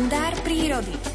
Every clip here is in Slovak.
kalendár prírody.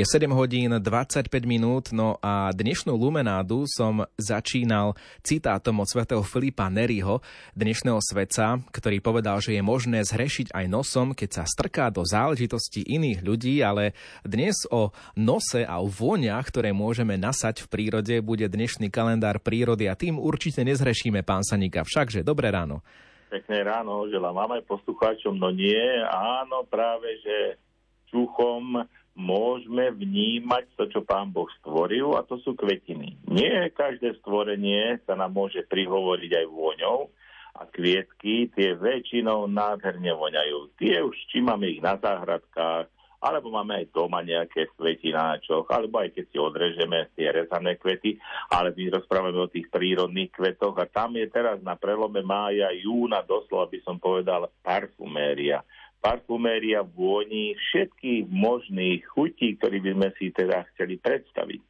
Je 7 hodín 25 minút, no a dnešnú lumenádu som začínal citátom od svätého Filipa Neriho, dnešného svetca, ktorý povedal, že je možné zhrešiť aj nosom, keď sa strká do záležitosti iných ľudí, ale dnes o nose a o vôňach, ktoré môžeme nasať v prírode, bude dnešný kalendár prírody a tým určite nezhrešíme, pán Sanika. Všakže, dobré ráno. Pekné ráno, želám vám aj poslucháčom, no nie, áno, práve, že čuchom môžeme vnímať to, čo pán Boh stvoril a to sú kvetiny. Nie každé stvorenie sa nám môže prihovoriť aj vôňou a kvietky, tie väčšinou nádherne voňajú. Tie už, či máme ich na záhradkách, alebo máme aj doma nejaké kvetináčoch, alebo aj keď si odrežeme tie rezané kvety, ale my rozprávame o tých prírodných kvetoch a tam je teraz na prelome mája, júna, doslova by som povedal, parfuméria parfuméria, vôni, všetkých možných chutí, ktoré by sme si teda chceli predstaviť.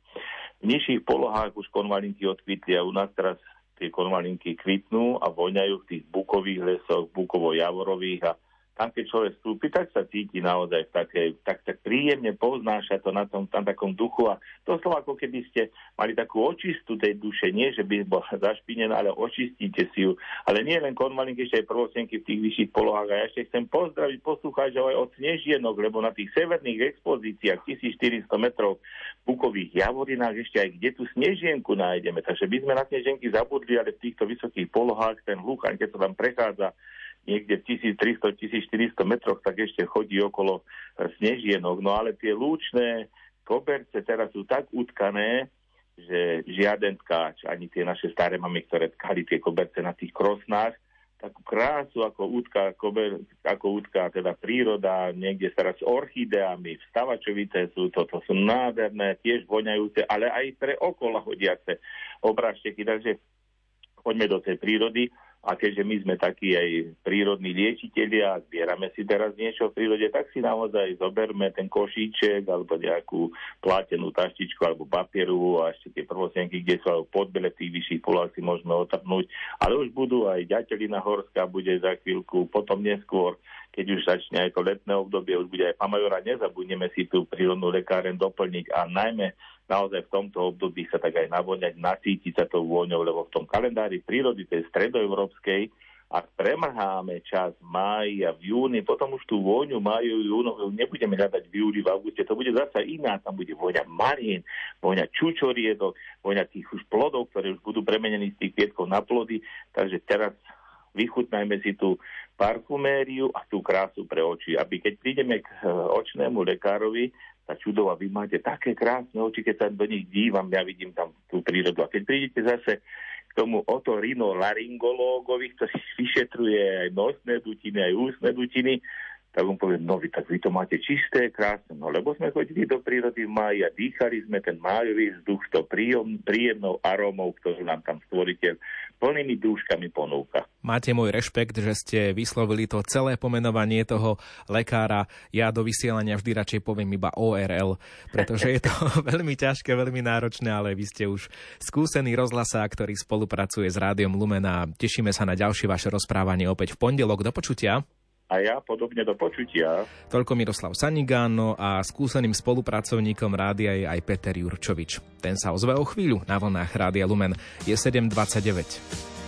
V nižších polohách už konvalinky odkvitli a u nás teraz tie konvalinky kvitnú a voňajú v tých bukových lesoch, bukovo-javorových a tam keď človek vstúpi, tak sa cíti naozaj v tak, tak príjemne poznáša to na tom tam takom duchu a to som ako keby ste mali takú očistu tej duše, nie že by bol zašpinená, ale očistíte si ju. Ale nie len konvalinky, ešte aj prvosenky v tých vyšších polohách. A ja ešte chcem pozdraviť poslucháčov aj od Snežienok, lebo na tých severných expozíciách 1400 metrov bukových javorinách ešte aj kde tú snežienku nájdeme. Takže by sme na snežienky zabudli, ale v týchto vysokých polohách ten hluchaň, keď sa tam prechádza niekde v 1300-1400 metroch, tak ešte chodí okolo snežienok. No ale tie lúčne koberce teraz sú tak utkané, že žiaden tkáč, ani tie naše staré mamy, ktoré tkali tie koberce na tých krosnách, takú krásu, ako útka, kober, ako útka teda príroda, niekde teraz s orchideami, vstavačovité sú to, to sú nádherné, tiež voňajúce, ale aj pre okola hodiace obrážteky. Takže poďme do tej prírody a keďže my sme takí aj prírodní liečiteľia a zbierame si teraz niečo v prírode, tak si naozaj zoberme ten košíček alebo nejakú plátenú taštičku alebo papieru a ešte tie prvosenky, kde sú podbele v tých vyšších polách si môžeme otrhnúť. Ale už budú aj ďateľina horská, bude za chvíľku, potom neskôr, keď už začne aj to letné obdobie, už bude aj pamajora, nezabudneme si tú prírodnú lekáren doplniť a najmä naozaj v tomto období sa tak aj navoňať, nasítiť sa tou vôňou, lebo v tom kalendári prírody, tej stredoeurópskej, ak premrháme čas v máji a v júni, potom už tú vôňu máju, júnu nebudeme hľadať v júli, v auguste, to bude zase iná, tam bude vôňa marín, vôňa čučoriedok, vôňa tých už plodov, ktoré už budú premenení z tých kvietkov na plody, takže teraz vychutnajme si tú parfumériu a tú krásu pre oči, aby keď prídeme k eh, očnému lekárovi, tá čudová, vy máte také krásne oči, keď sa do nich dívam, ja vidím tam tú prírodu. A keď prídete zase k tomu otorinolaryngológovi, ktorý vyšetruje aj nosné dutiny, aj ústne dutiny, tak on povie, no vy, tak vy to máte čisté, krásne, no lebo sme chodili do prírody v máji a dýchali sme ten májový vzduch s to príjem, príjemnou arómou, ktorú nám tam stvoriteľ plnými dúškami ponúka. Máte môj rešpekt, že ste vyslovili to celé pomenovanie toho lekára. Ja do vysielania vždy radšej poviem iba ORL, pretože je to veľmi ťažké, veľmi náročné, ale vy ste už skúsený rozhlasák, ktorý spolupracuje s Rádiom Lumena. Tešíme sa na ďalšie vaše rozprávanie opäť v pondelok. Do počutia a ja podobne do počutia. Toľko Miroslav Sanigáno a skúseným spolupracovníkom rádia je aj Peter Jurčovič. Ten sa ozve o chvíľu na vlnách Rádia Lumen. Je 7.29.